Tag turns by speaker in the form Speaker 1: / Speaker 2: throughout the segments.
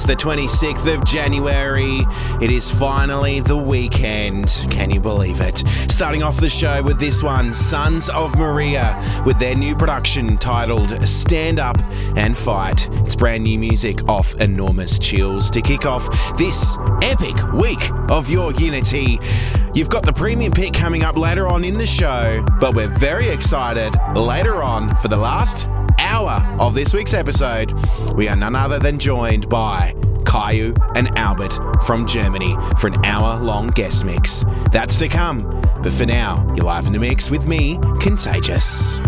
Speaker 1: Contagious,
Speaker 2: the 26th of January. It is finally the weekend. Can you believe it? Starting off the show with this one Sons of Maria with their new production titled Stand Up and Fight. It's brand new music off Enormous Chills to kick off this epic week of your Unity. You've got the premium pick coming up later on in the show, but we're very excited later on for the last hour of this week's episode, we are none other than joined by Kyau and Albert from Germany for an hour long guest mix. That's to come, but for now, you're live in the mix with me, Contagious.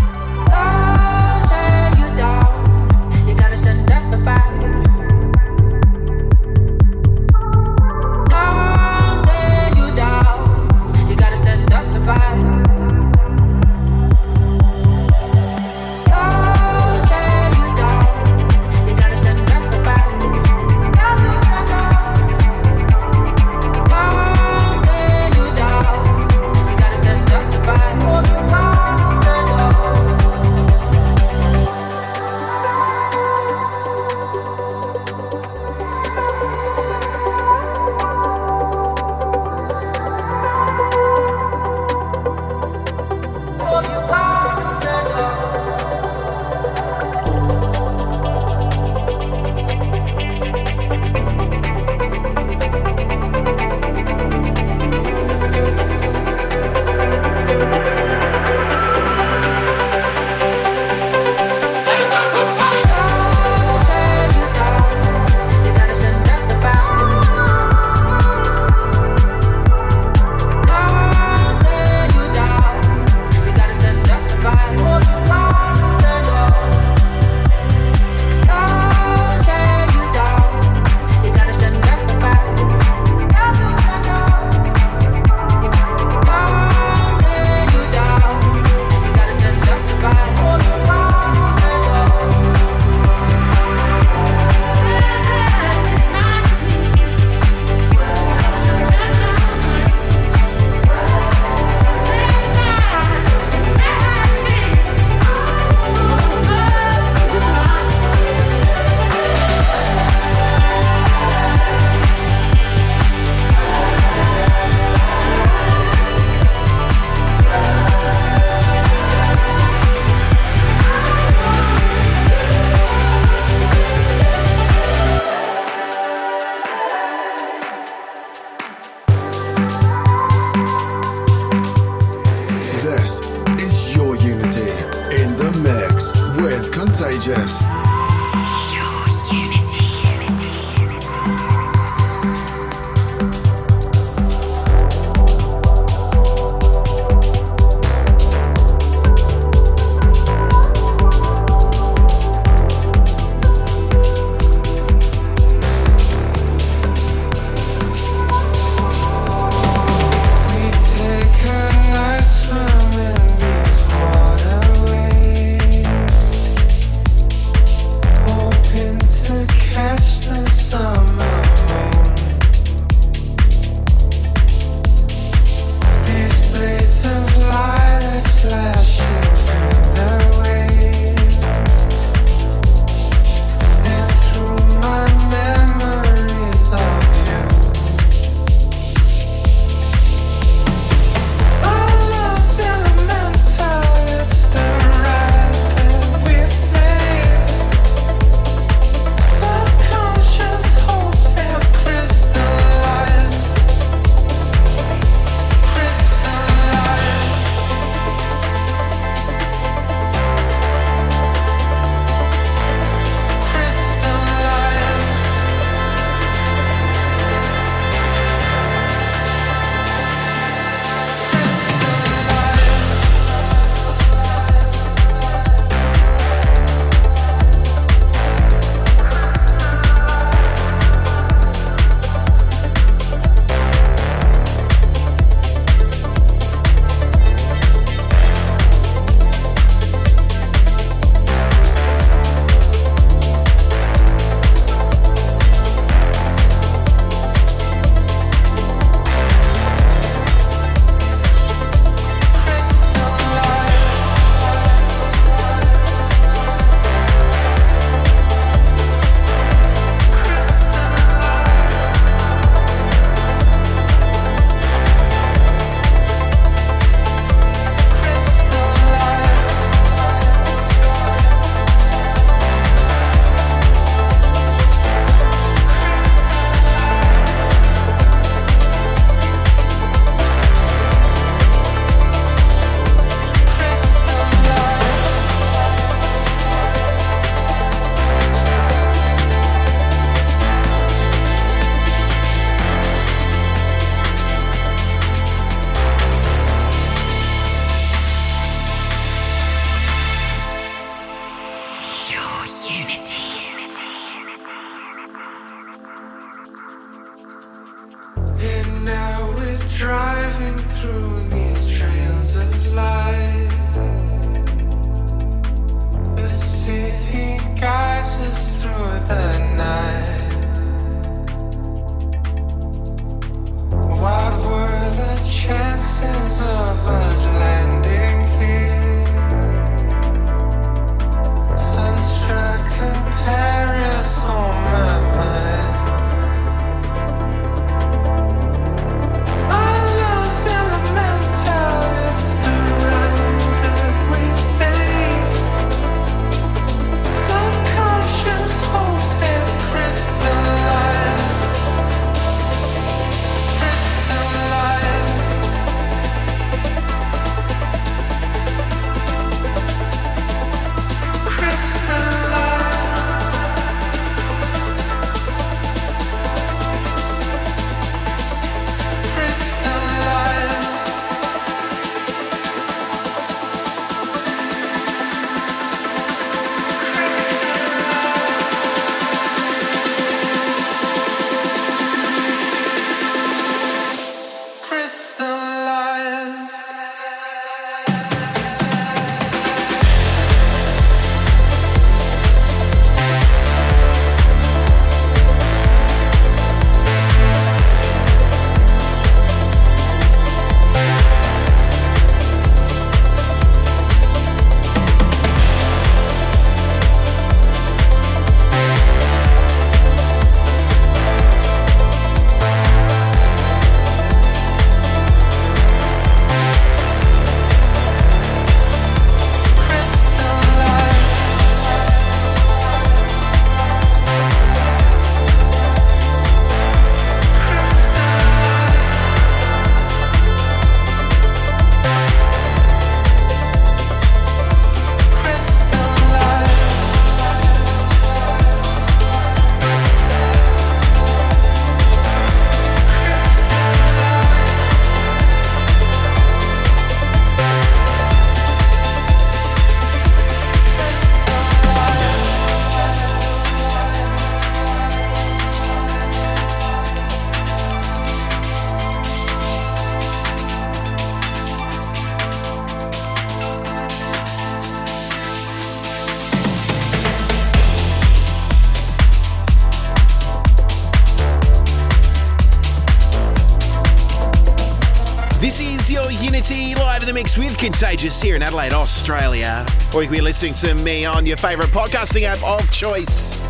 Speaker 1: Contagious here in Adelaide, Australia. Or you can be listening to me on your favourite podcasting app of choice.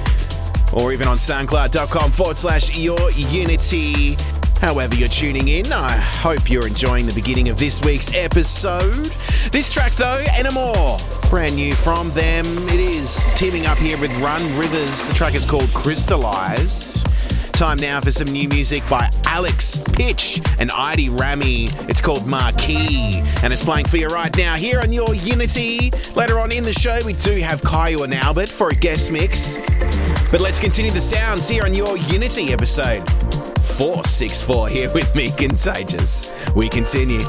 Speaker 1: Or even on soundcloud.com forward slash your unity. However, you're tuning in, I hope you're enjoying the beginning of this week's episode. This track, though, Enamour, brand new from them. It is teaming up here with Run Rivers. The track is called Crystallized. Time now for some new music by Alex Pich and Idy Ramy. It's called Marquee and it's playing for you right now here on your Unity. Later on in the show, we do have Kyau and Albert for a guest mix. But let's continue the sounds here on your Unity episode 464 here with me, Contagious. We continue.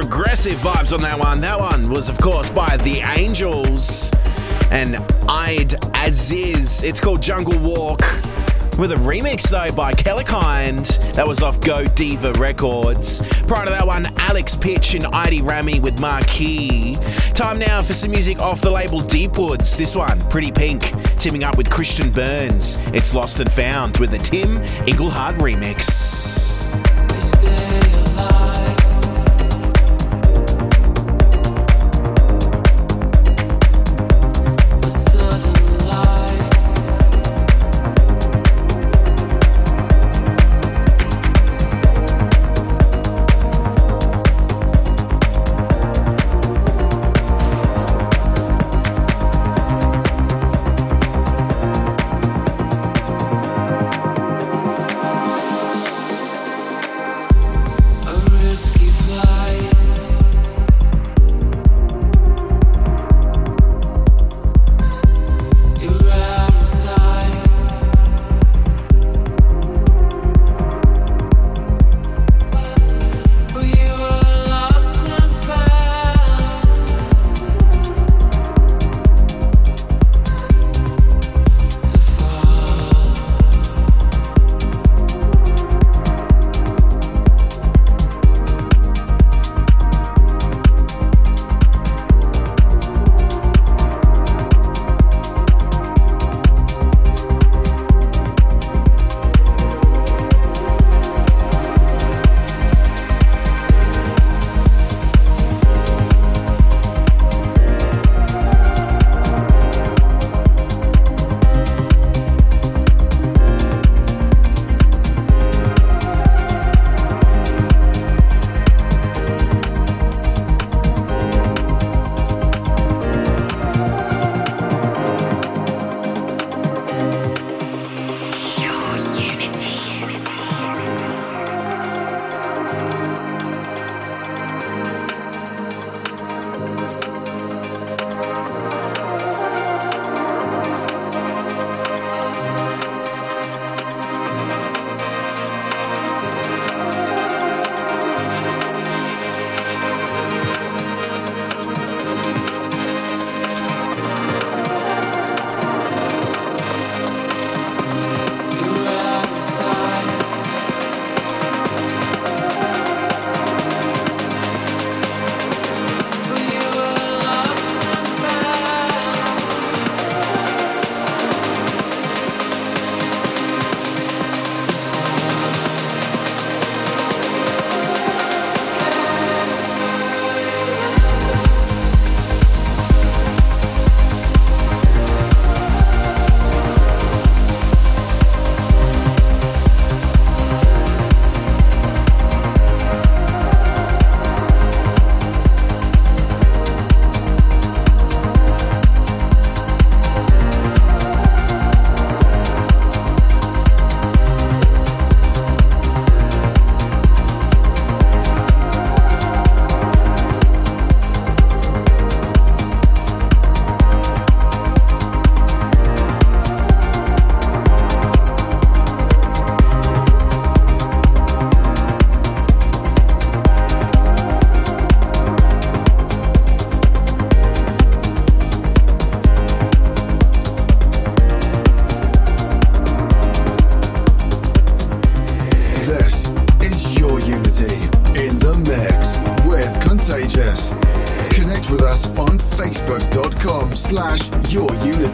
Speaker 1: Progressive vibes on that one. That one was, of course, by The Angels and Idd Aziz. It's called Jungle Walk. With a remix though by Kellerkind. That was off Go Deeva Records. Prior to that one, Alex Pich and Idy Ramy with Marquee. Time now for some music off the label Deep Woods. This one, Pretty Pink, teaming up with Christian Burns. It's Lost and Found with the Tim Engelhardt remix.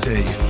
Speaker 1: City.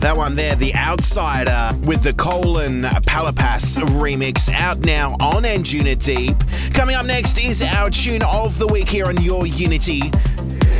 Speaker 1: That one there, The Outsider, with the Colyn Palapas remix, out now on Deep. Coming up next is our tune of the week here on Your Unity.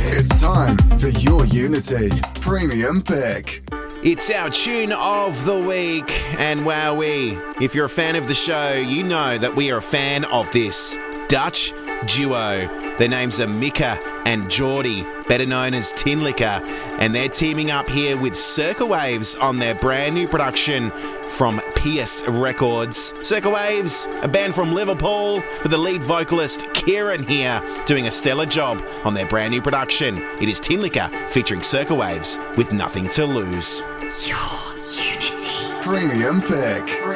Speaker 3: It's time for Your Unity Premium Pick.
Speaker 1: It's our tune of the week, and wowee, if you're a fan of the show, you know that we are a fan of this Dutch duo. Their names are Mika and Jordi, better known as Tinlicker, and they're teaming up here with Circa Waves on their brand new production from PIAS Records. Circa Waves, a band from Liverpool, with the lead vocalist Kieran here doing a stellar job on their brand new production. It is Tinlicker featuring Circa Waves with Nothing to Lose.
Speaker 4: Your Unity.
Speaker 3: Premium Pick. Premium Pick.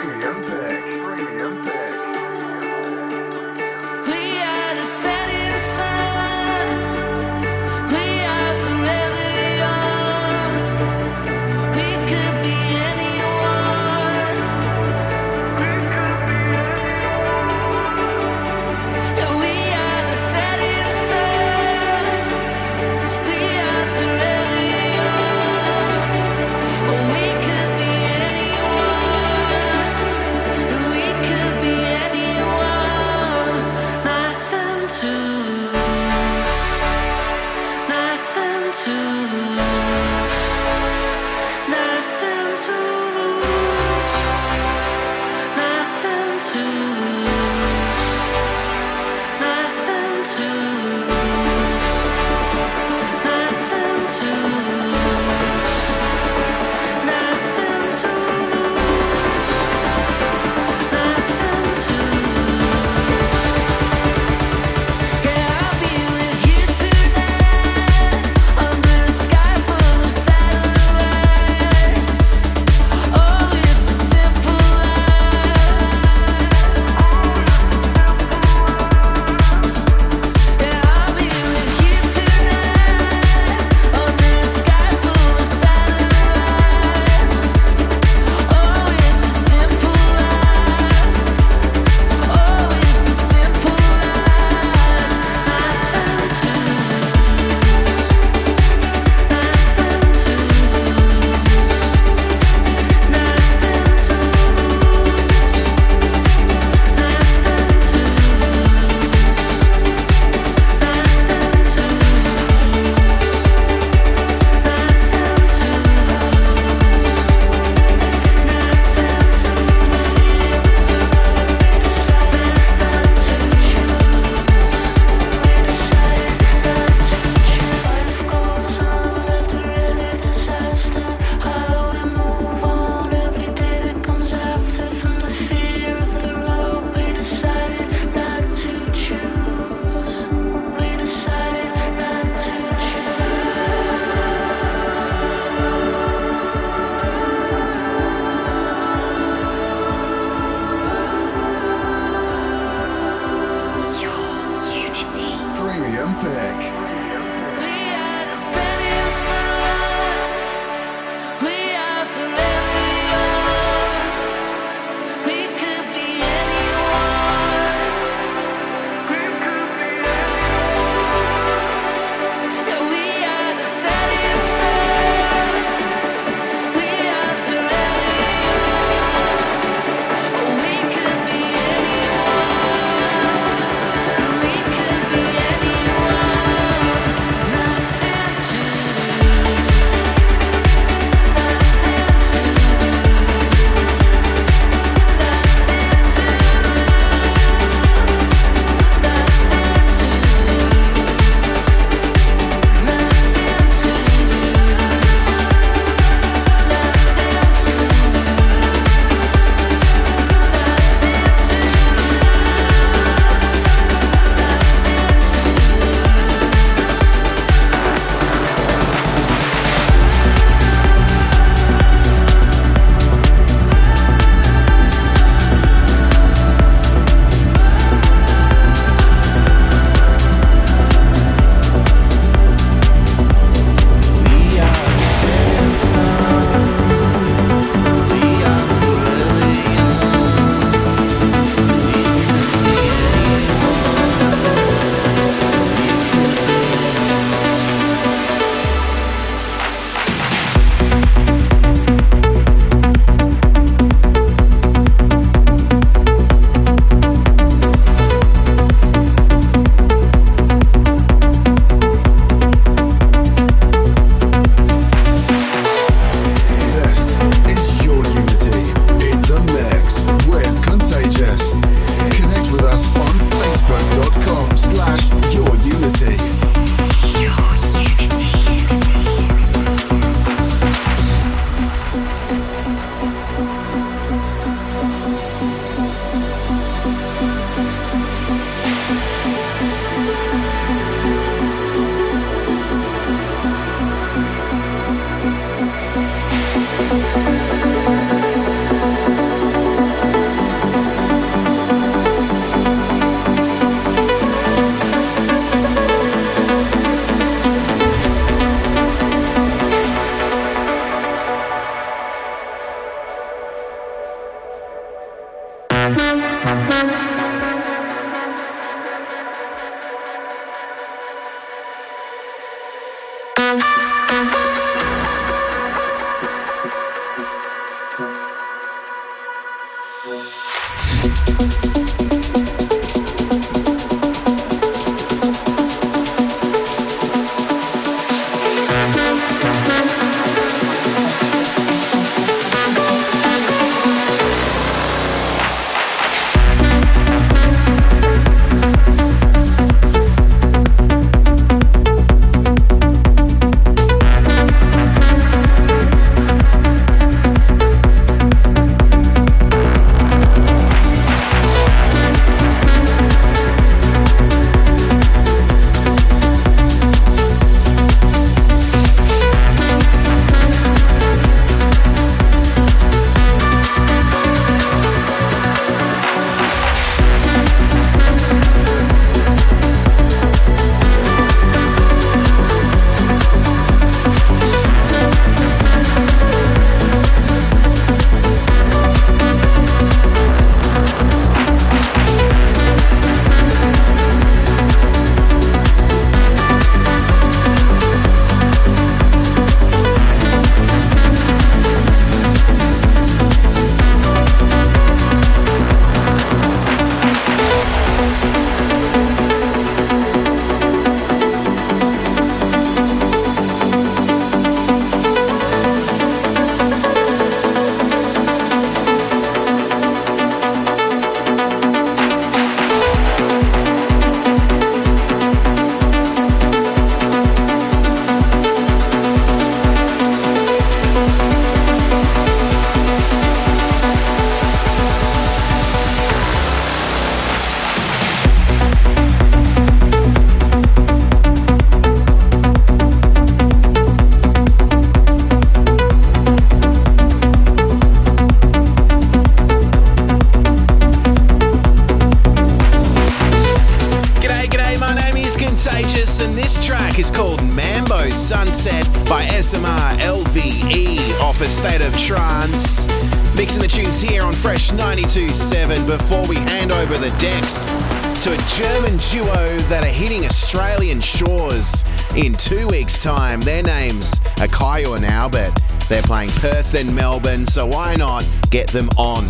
Speaker 1: Get them on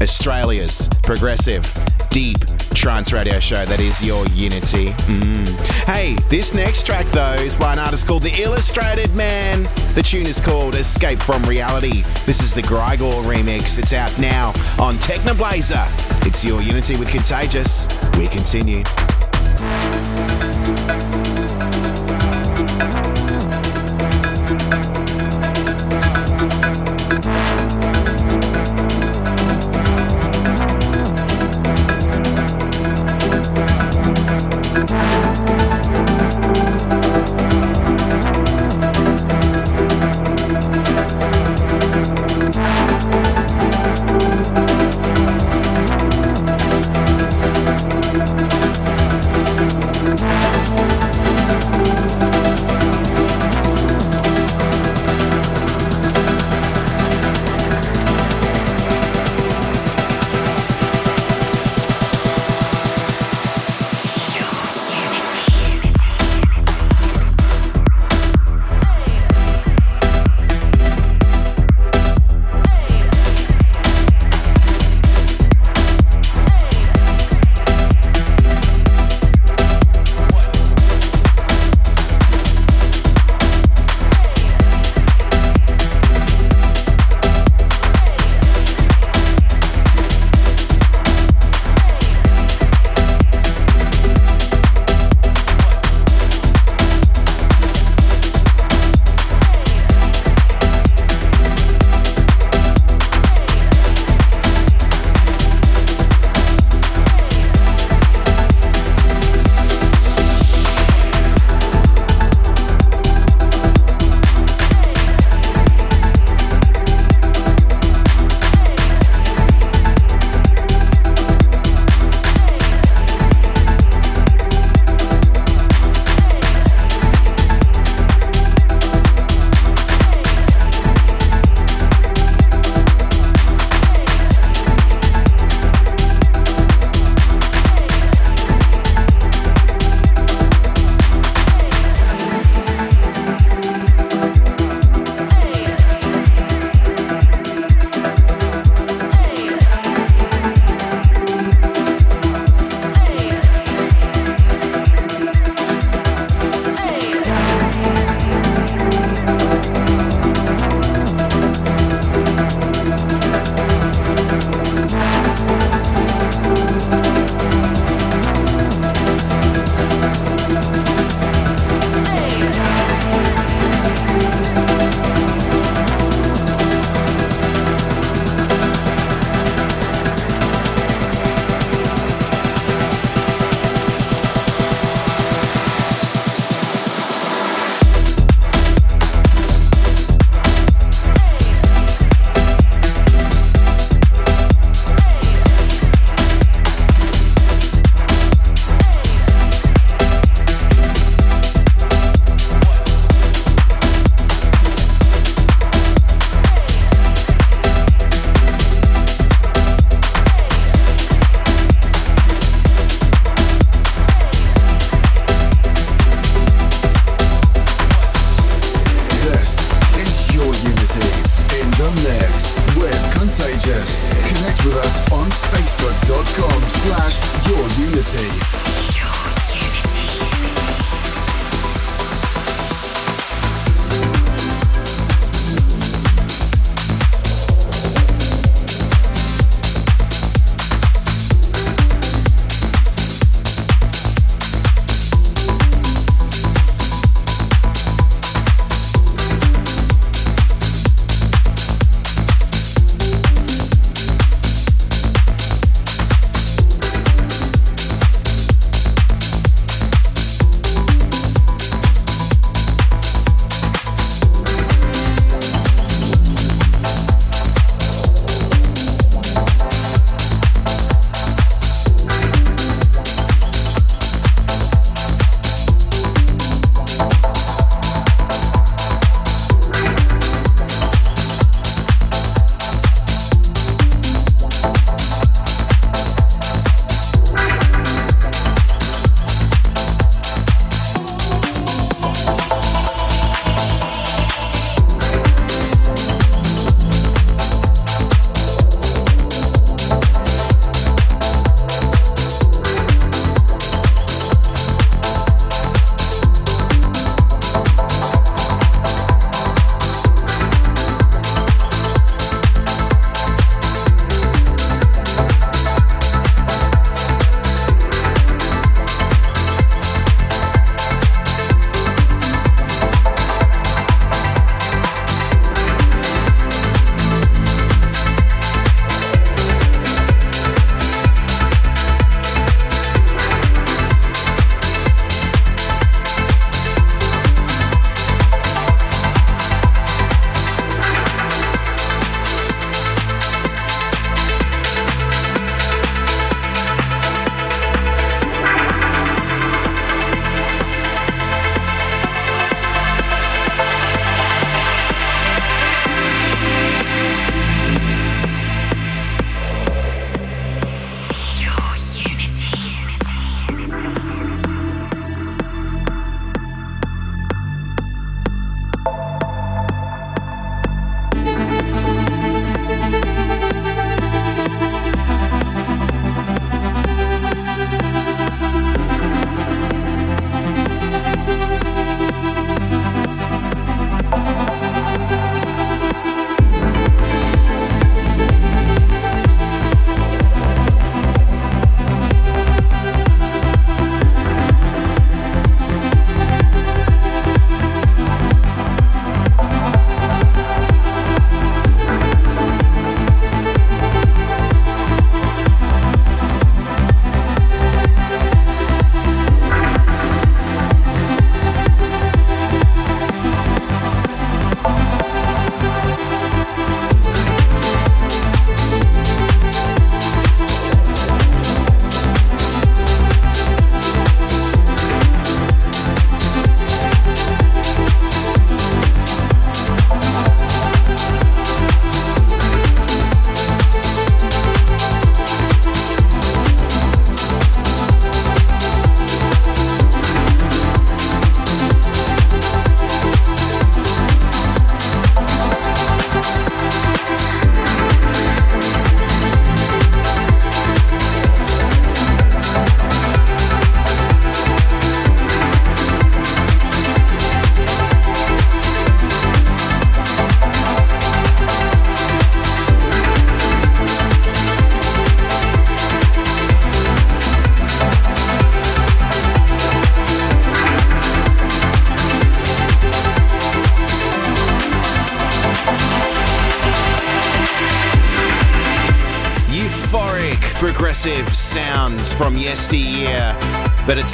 Speaker 1: Australia's progressive, deep trance radio show that is your Unity. Mm. Hey, this next track though is by an artist called The Illustrated Man. The tune is called Escape from Reality. This is the Grigoré remix. It's out now on Technoblazer. It's your Unity with Contagious. We continue.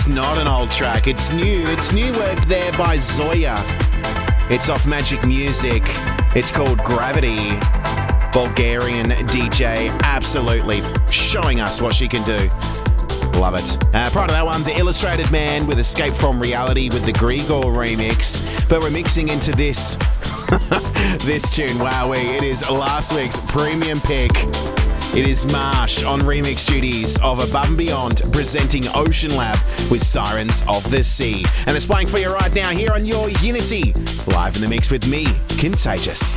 Speaker 1: It's not an old track. It's new. It's new work there by Zoya. It's off Magik Muzik. It's called Gravity. Bulgarian DJ, absolutely showing us what she can do. Love it. Uh, prior to that one, The Illustrated Man with Escape from Reality with the Grigoré remix. But we're mixing into this. this tune, wowee. It is last week's premium pick. It is Marsh on remix duties of Above and Beyond presenting OceanLab with Sirens of the Sea. And it's playing for you right now here on Your Unity. Live in the mix with me, Contagious.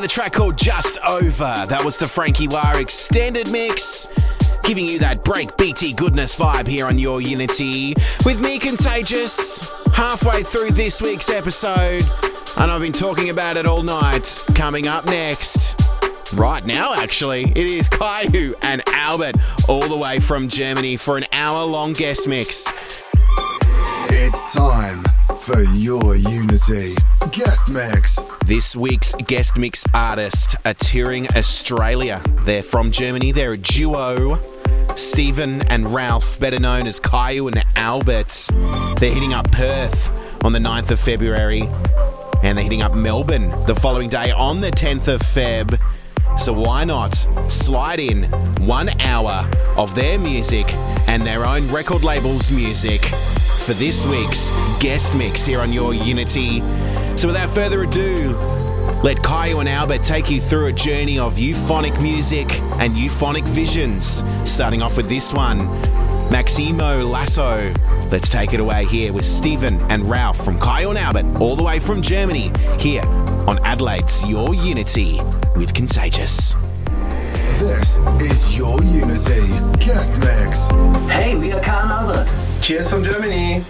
Speaker 1: With a track called Just Over. That was the Franky Wah extended mix. Giving you that breakbeat goodness vibe here on Your Unity. With me, Contagious, halfway through this week's episode. And I've been talking about it all night. Coming up next, right now actually, it is Kyau and Albert all the way from Germany for an hour long guest mix.
Speaker 4: It's time for your Unity guest mix.
Speaker 1: This week's guest mix artist are touring Australia. They're from Germany. They're a duo. Steffen and Ralph, better known as Kyau and Albert. They're hitting up Perth on the 9th of February. And they're hitting up Melbourne the following day on the 10th of Feb. So why not slide in one hour of their music and their own record label's music for this week's guest mix here on Your Unity. So without further ado, let Kyau and Albert take you through a journey of euphonic music and euphonic visions. Starting off with this one, Maximo Lasso. Let's take it away here with Steffen and Ralph from Kyau and Albert, all the way from Germany, here on Adelaide's Your Unity with Contagious.
Speaker 4: This is Your Unity Guest Mix.
Speaker 5: Hey, we are Kyau Albert.
Speaker 6: Cheers from Germany.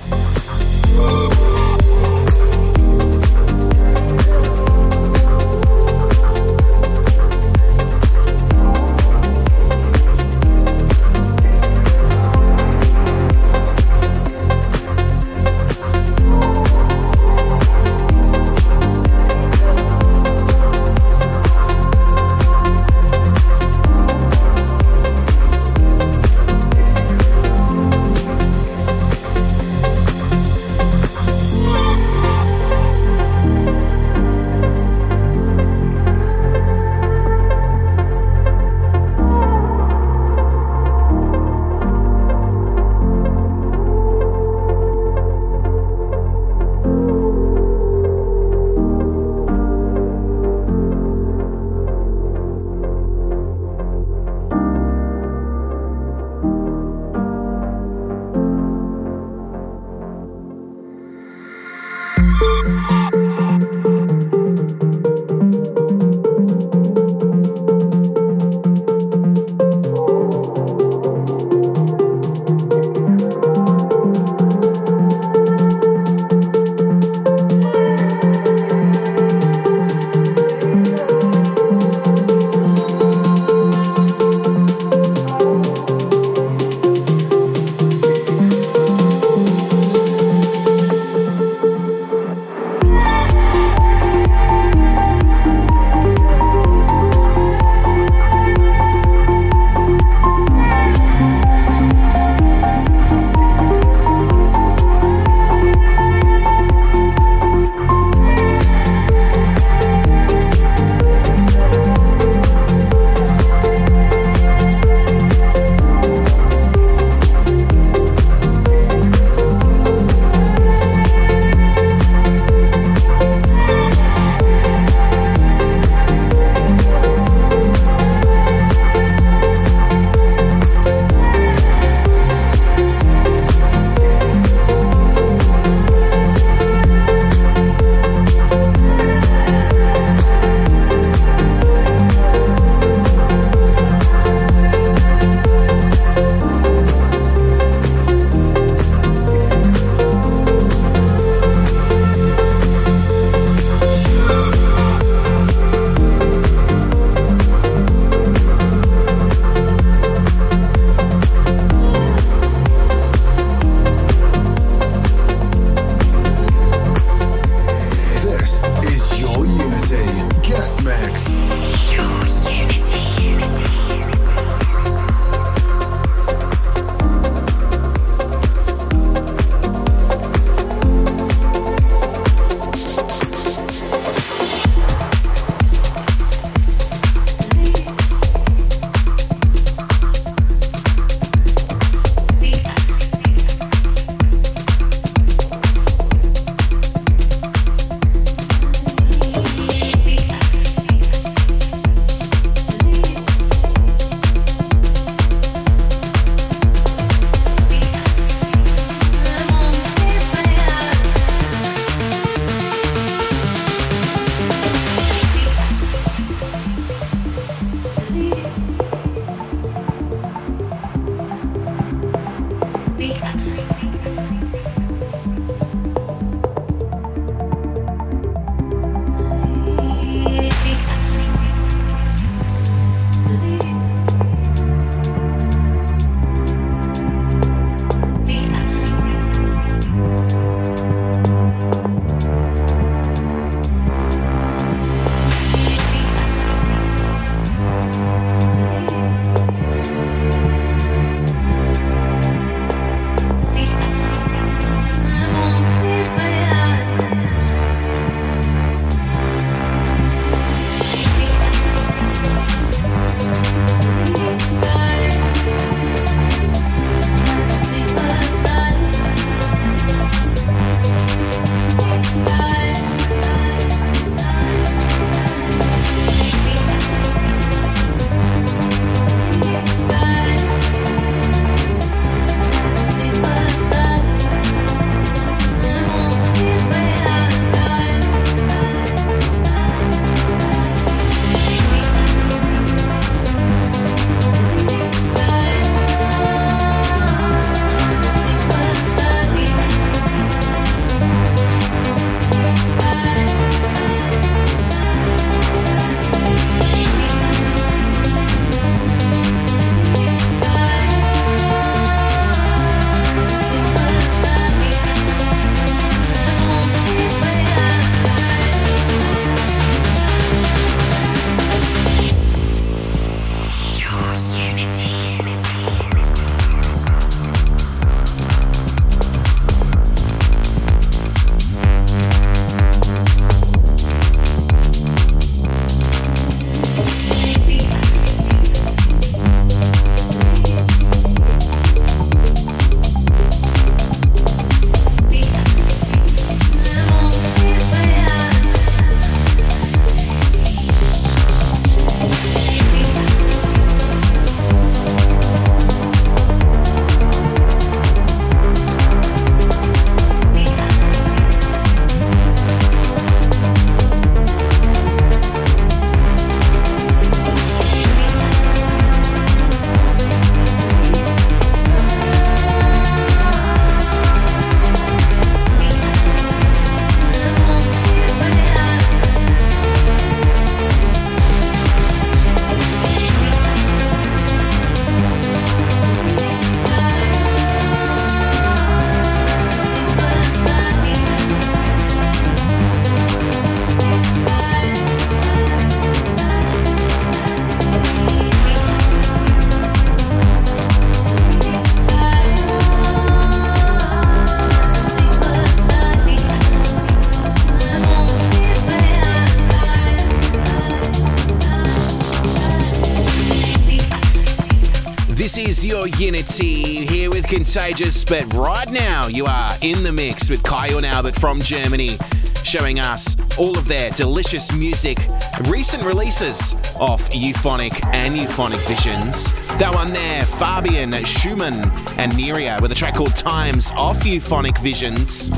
Speaker 1: Is your Unity here with Contagious, but right now you are in the mix with Kyau and Albert from Germany, showing us all of their delicious music, recent releases off Euphonic and Euphonic Visions. That one there, Fabian Schumann and Neria with a track called Times off Euphonic Visions.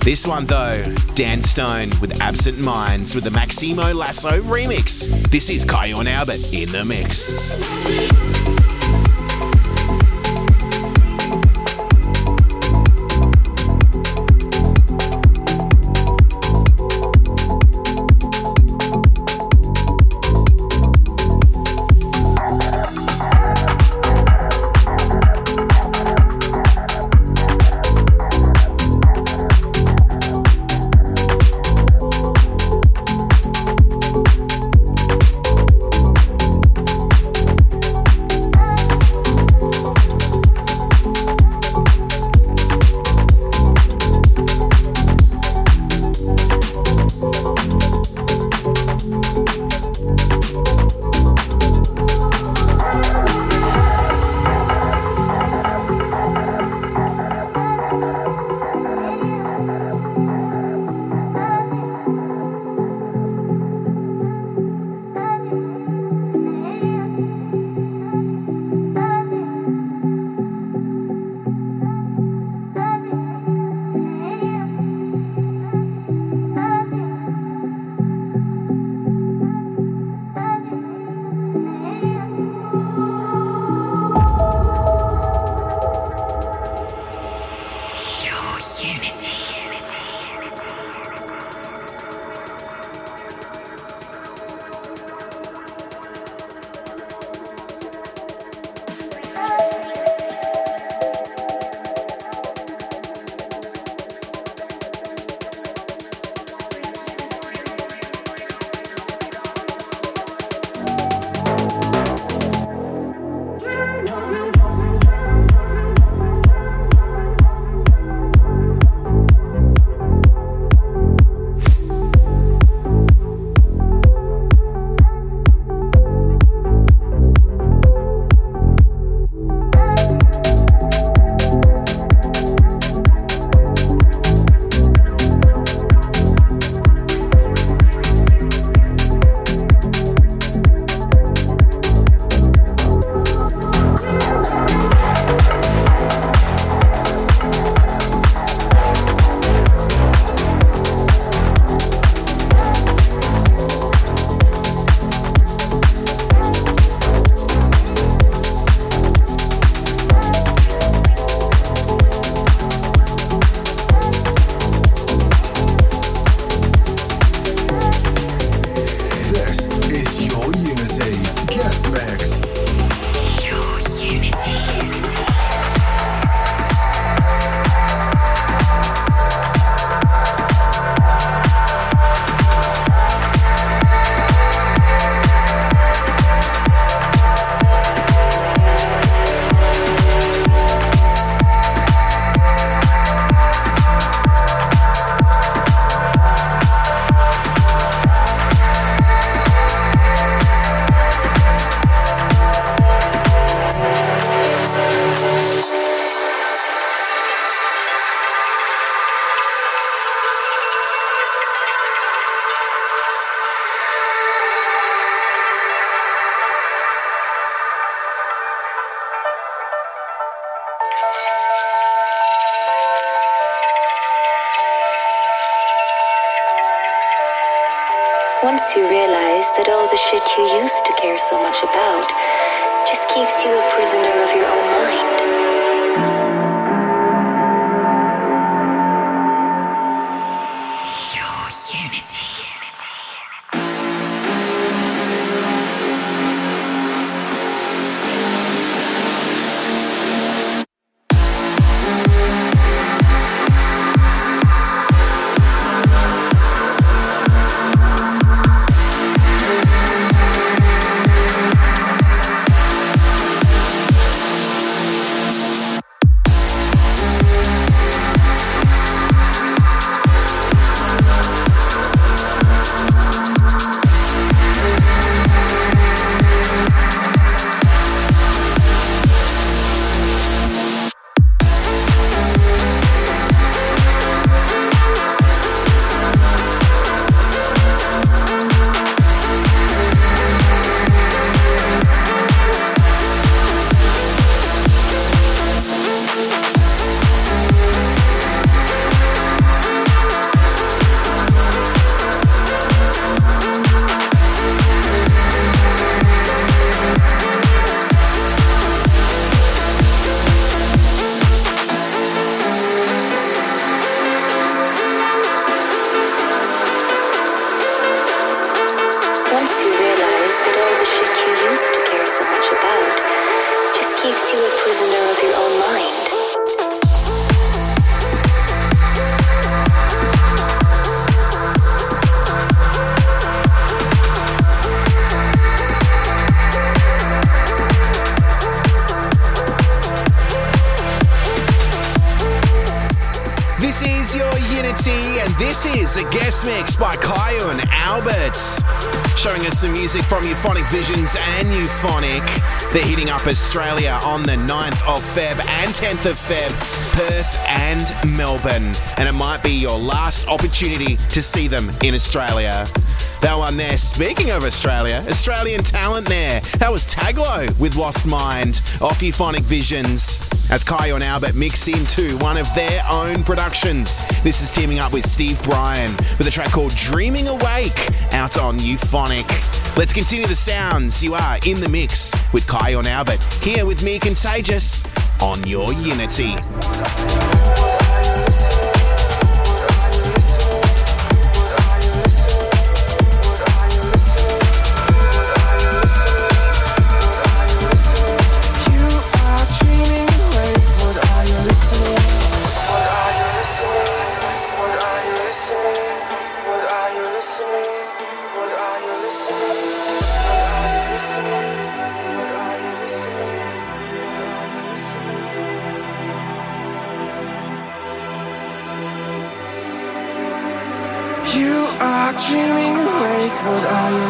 Speaker 1: This one though, Dan Stone with Absent Minds with the Maximo Lasso remix. This is Kyau and Albert in the mix.
Speaker 7: Visions and Euphonic. They're hitting up Australia on the 9th of Feb and 10th of Feb, Perth and Melbourne, and it might be your last opportunity to see them in Australia. That one there, speaking of Australia, Australian talent there. That was Taglo with Lost Mind off Euphonic Visions. As Kyau and Albert mix into one of their own productions. This is teaming up with Steve Brian with a track called Dreaming Awake out on Euphonic. Let's continue the sounds. You are in the mix with Kyau and Albert here with me, Contagious, on your Unity.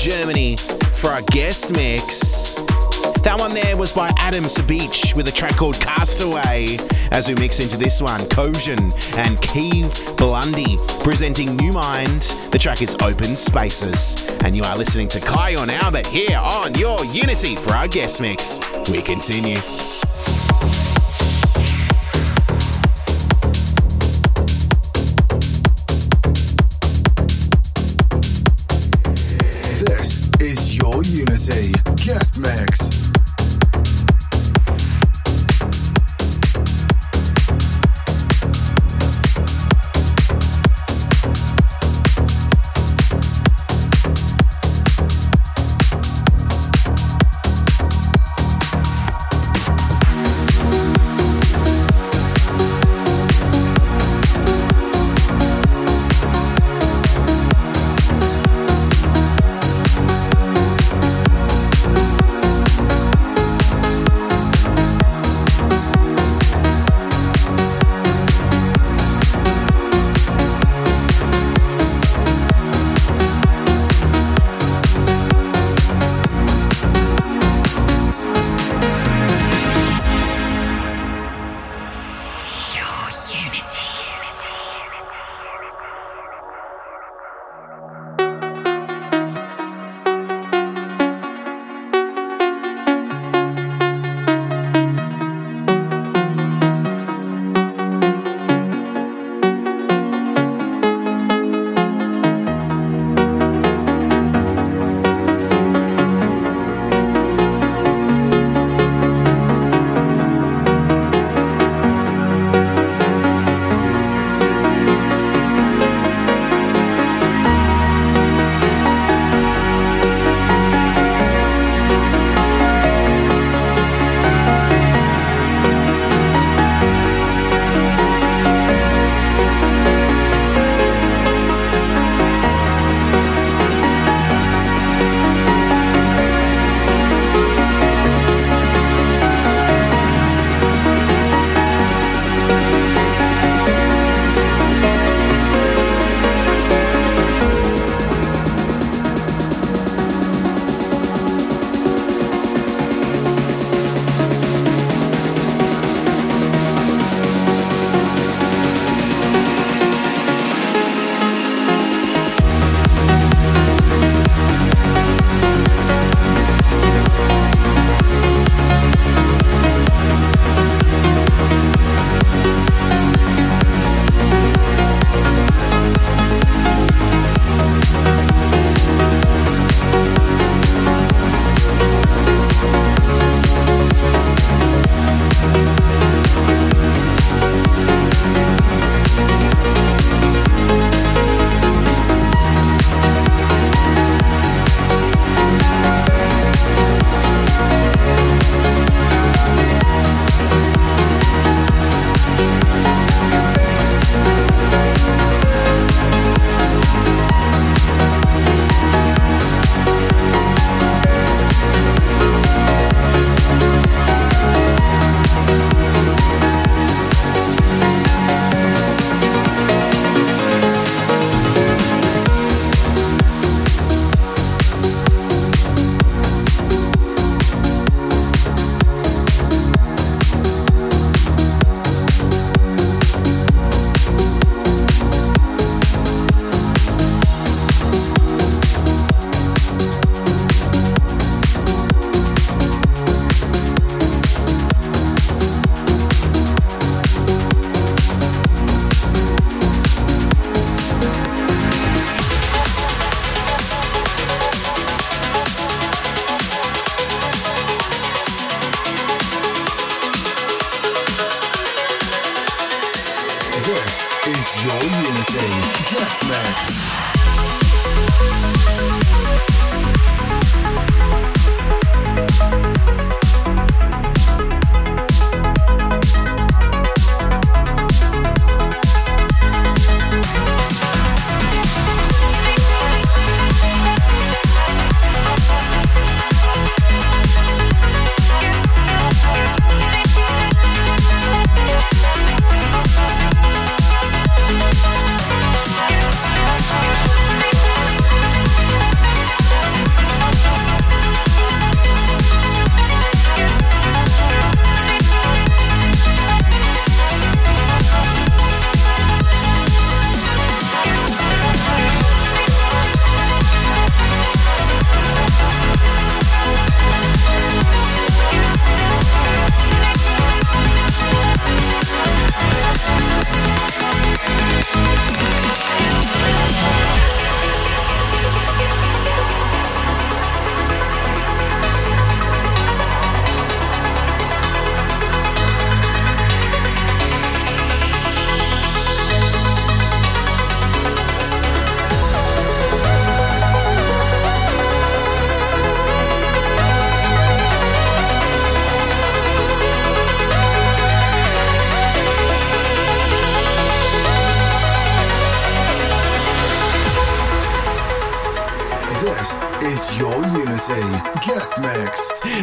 Speaker 1: Germany for our guest mix. That one there was by Adam Sobiech with a track called Castaway. As we mix into this one, Kojun and Kev Blundy presenting nümind. The track is Open Spaces. And you are listening to and Albert here on your Unity for our guest mix. We continue.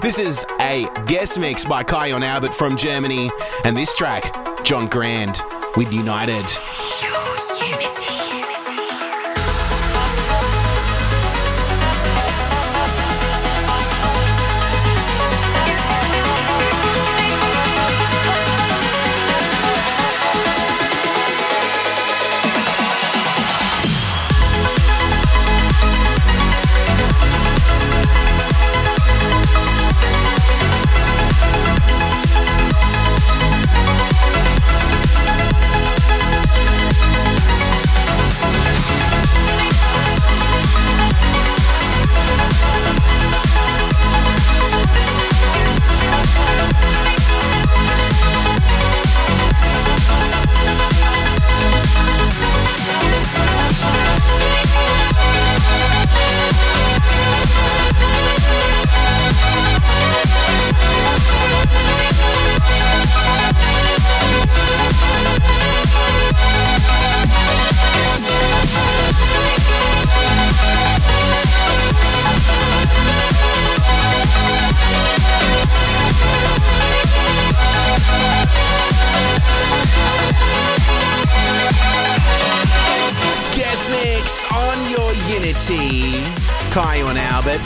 Speaker 4: This is
Speaker 1: a guest mix by Kyau and Albert from Germany, and this track, John Grand with United.
Speaker 8: Your unity.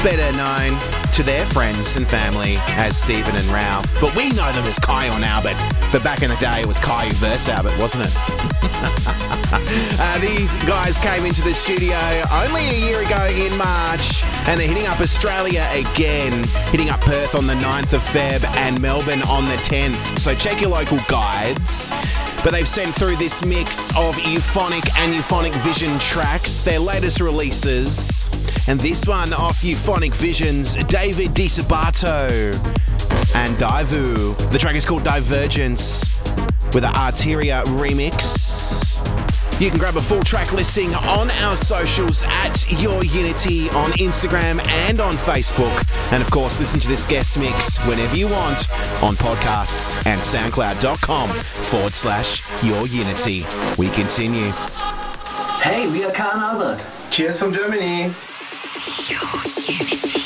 Speaker 1: Better known to their friends and family as Steffen and Ralf. But we know them as Kyau and Albert. But back in the day, it was Kyau versus Albert, wasn't it? uh, these guys came into the studio only a year ago in March, and they're hitting up Australia again, hitting up Perth on the 9th of Feb and Melbourne on the 10th. So check your local guides. But they've sent through this mix of euphonic and euphonic vision tracks, their latest releases. And this one off Euphonic Visions, David Di Sabato and Deviu. The track is called Divergence with an Artaria remix. You can grab a full track listing on our socials at Your Unity on Instagram and on Facebook. And of course, listen to this guest mix whenever you want on podcasts and soundcloud.com forward slash Your Unity. We continue.
Speaker 5: Hey, we are Karl Albert.
Speaker 9: Cheers from Germany.
Speaker 8: Your unity.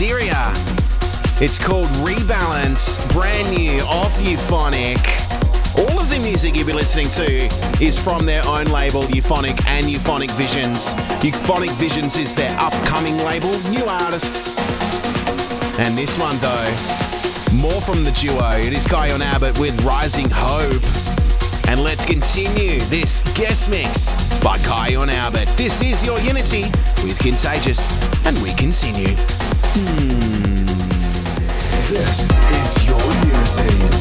Speaker 1: Lizzara. It's called Rebalance, brand new off Euphonic. All of the music you'll be listening to is from their own label, Euphonic and Euphonic Visions. Euphonic Visions is their upcoming label, new artists. And this one, though, more from the duo. It is Kyau and Albert with Rising Hope. And let's continue this guest mix by Kyau and Albert. This is your Unity with Contagious, and we continue Hmm.
Speaker 4: This is your
Speaker 1: music.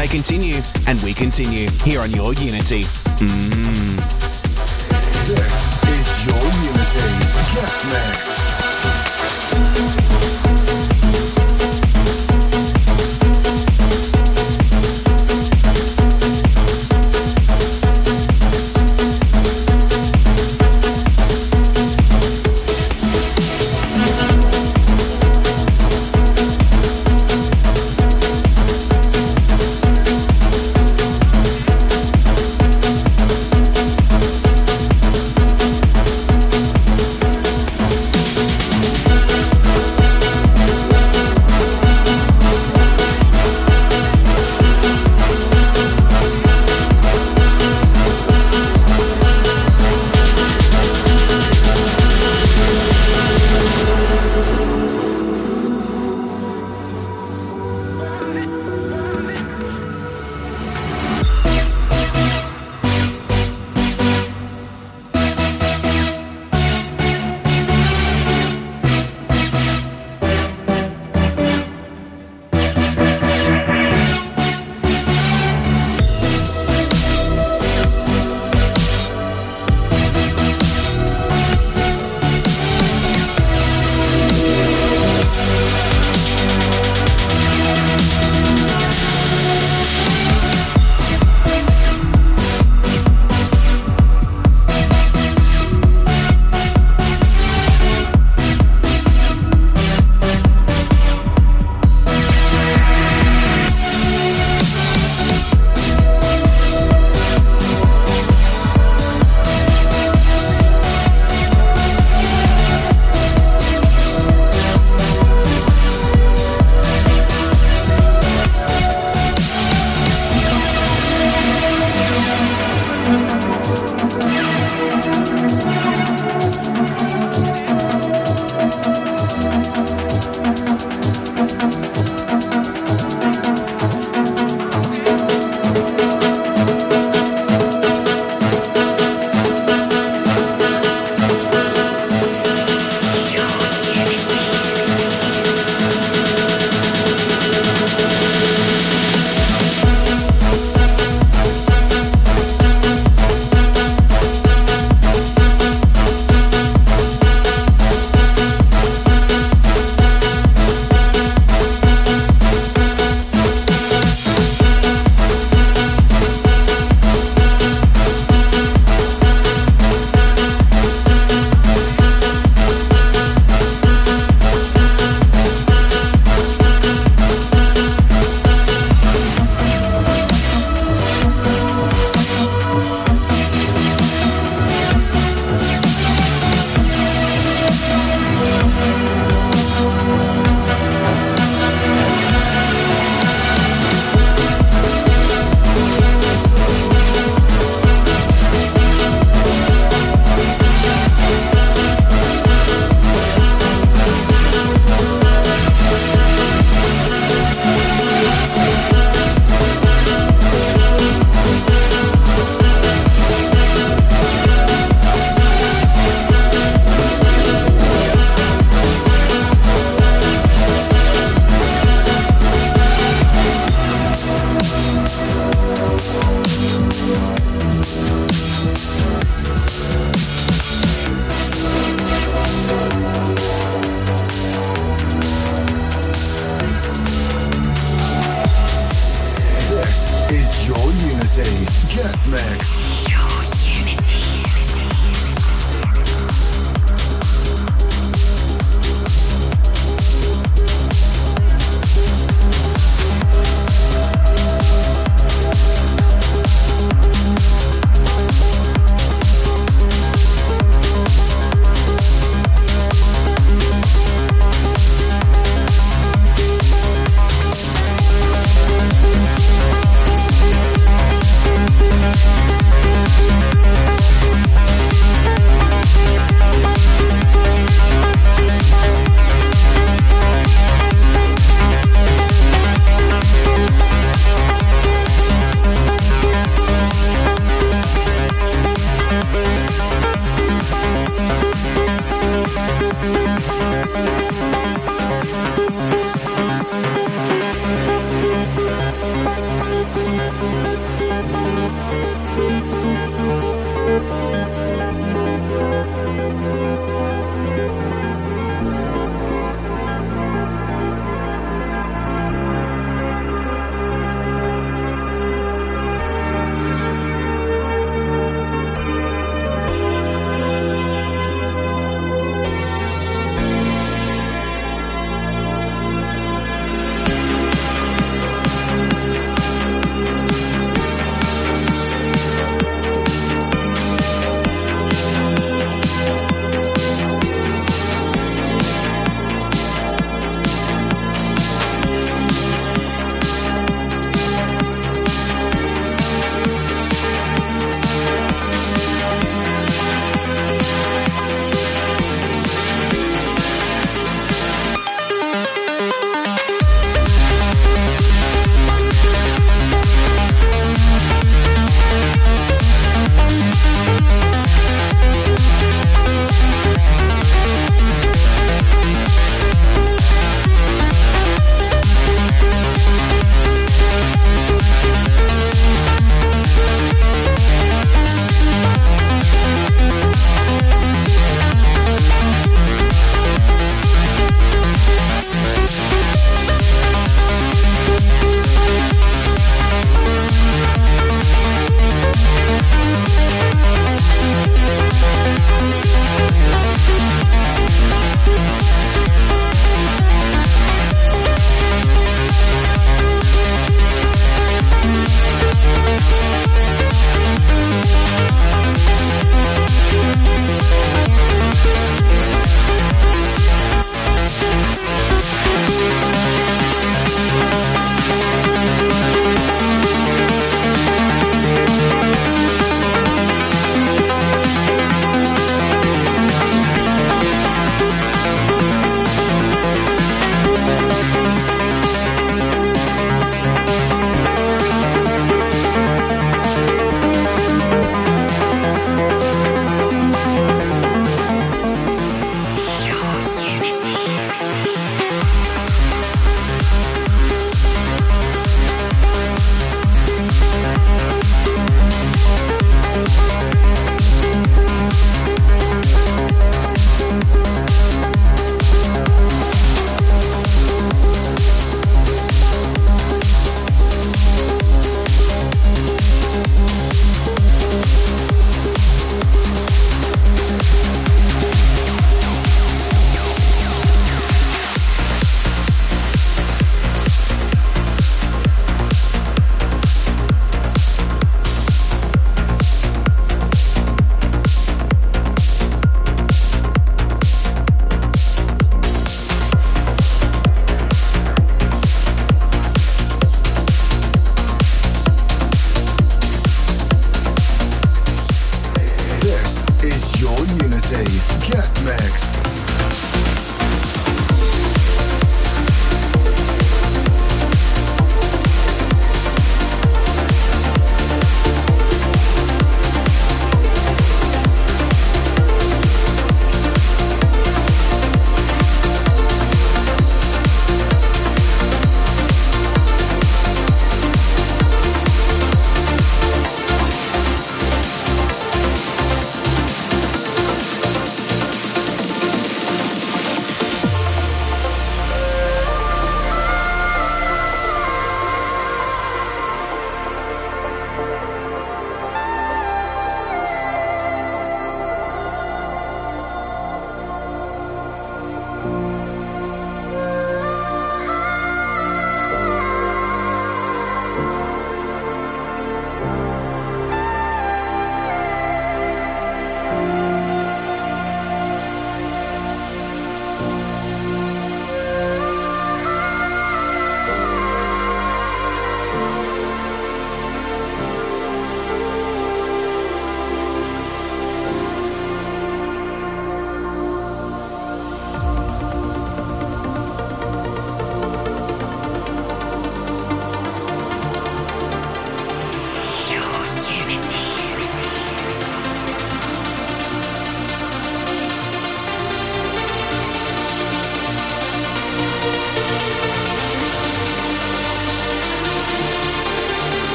Speaker 1: they continue and we continue here on Your Unity. Mm.
Speaker 4: This is Your Unity.
Speaker 1: Get next.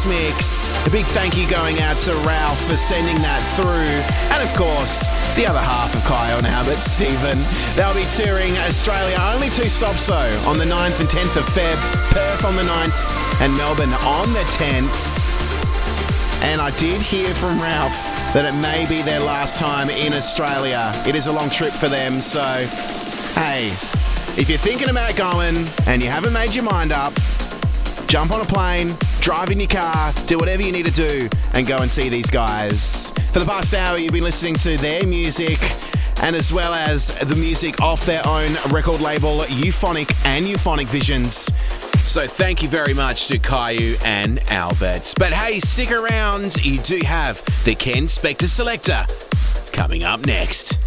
Speaker 1: Guest mix. A big thank you going out to Ralf for sending that through. And of course, the other half of Kyau and Albert, Steffen. They'll be touring Australia. Only two stops though, on the 9th and 10th of Feb. Perth on the 9th and Melbourne on the 10th. And I did hear from Ralf that it may be their last time in Australia. It is a long trip for them, so hey, if you're thinking about going and you haven't made your mind up, jump on a plane, drive in your car, do whatever you need to do, and go and see these guys. For the past hour, you've been listening to their music. And as well as the music off their own record label, Euphonic and Euphonic Visions. So thank you very much to Kyau and Albert. But hey, stick around. You do have the Ken Spector Selector coming up next.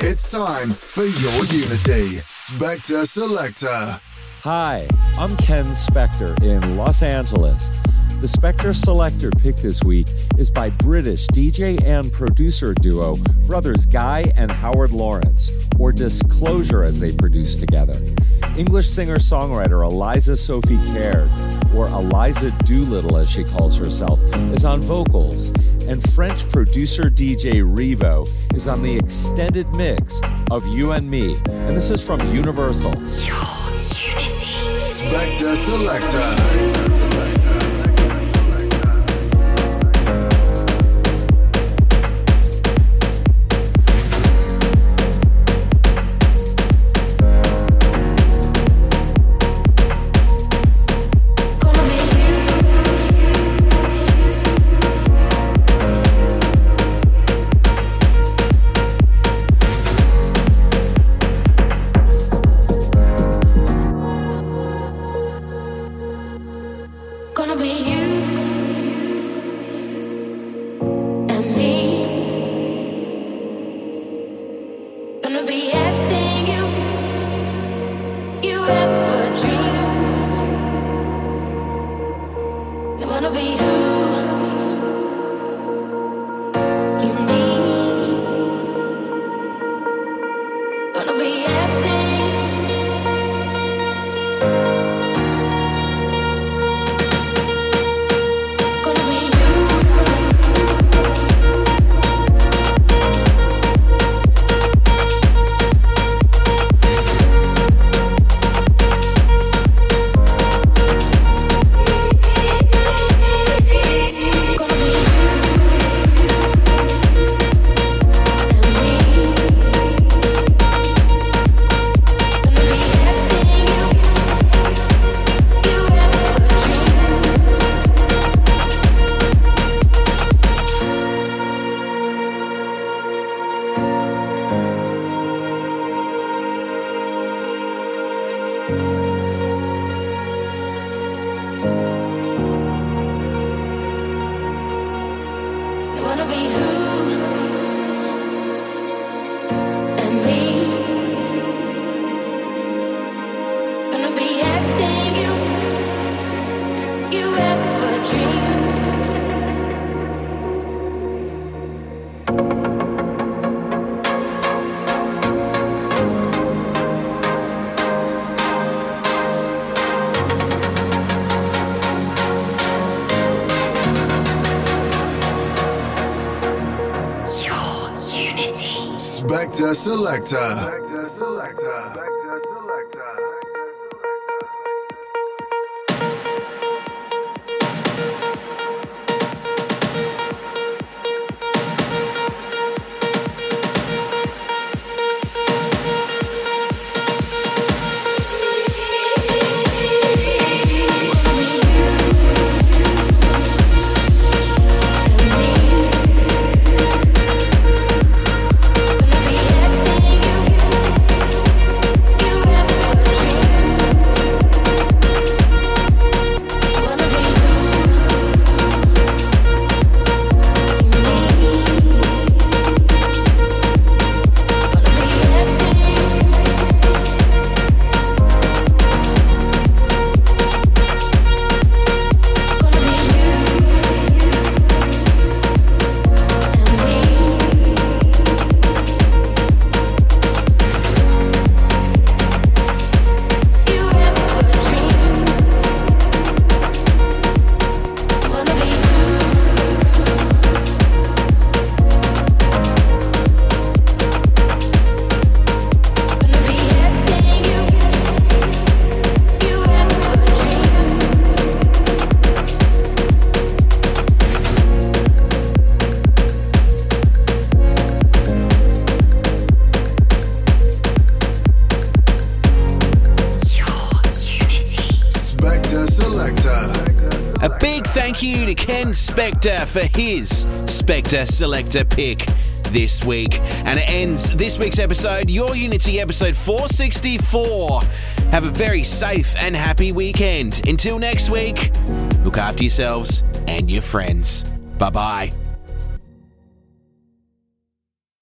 Speaker 4: It's time for your Unity Spectre Selector.
Speaker 9: Hi, I'm Ken Spector in Los Angeles. The Spectre Selector pick this week is by British DJ and producer duo brothers Guy and Howard Lawrence, or Disclosure as they produce together. English singer songwriter Eliza Sophie Caird, or Eliza Doolittle as she calls herself, is on vocals, and French producer DJ Revo is on the extended mix of You and Me. And this is from Universal.
Speaker 4: Spectre Selector.
Speaker 1: Ken Spector for his Spectre Selector pick this week. And it ends this week's episode, Your Unity episode 464. Have a very safe and happy weekend. Until next week, look after yourselves and your friends. Bye bye.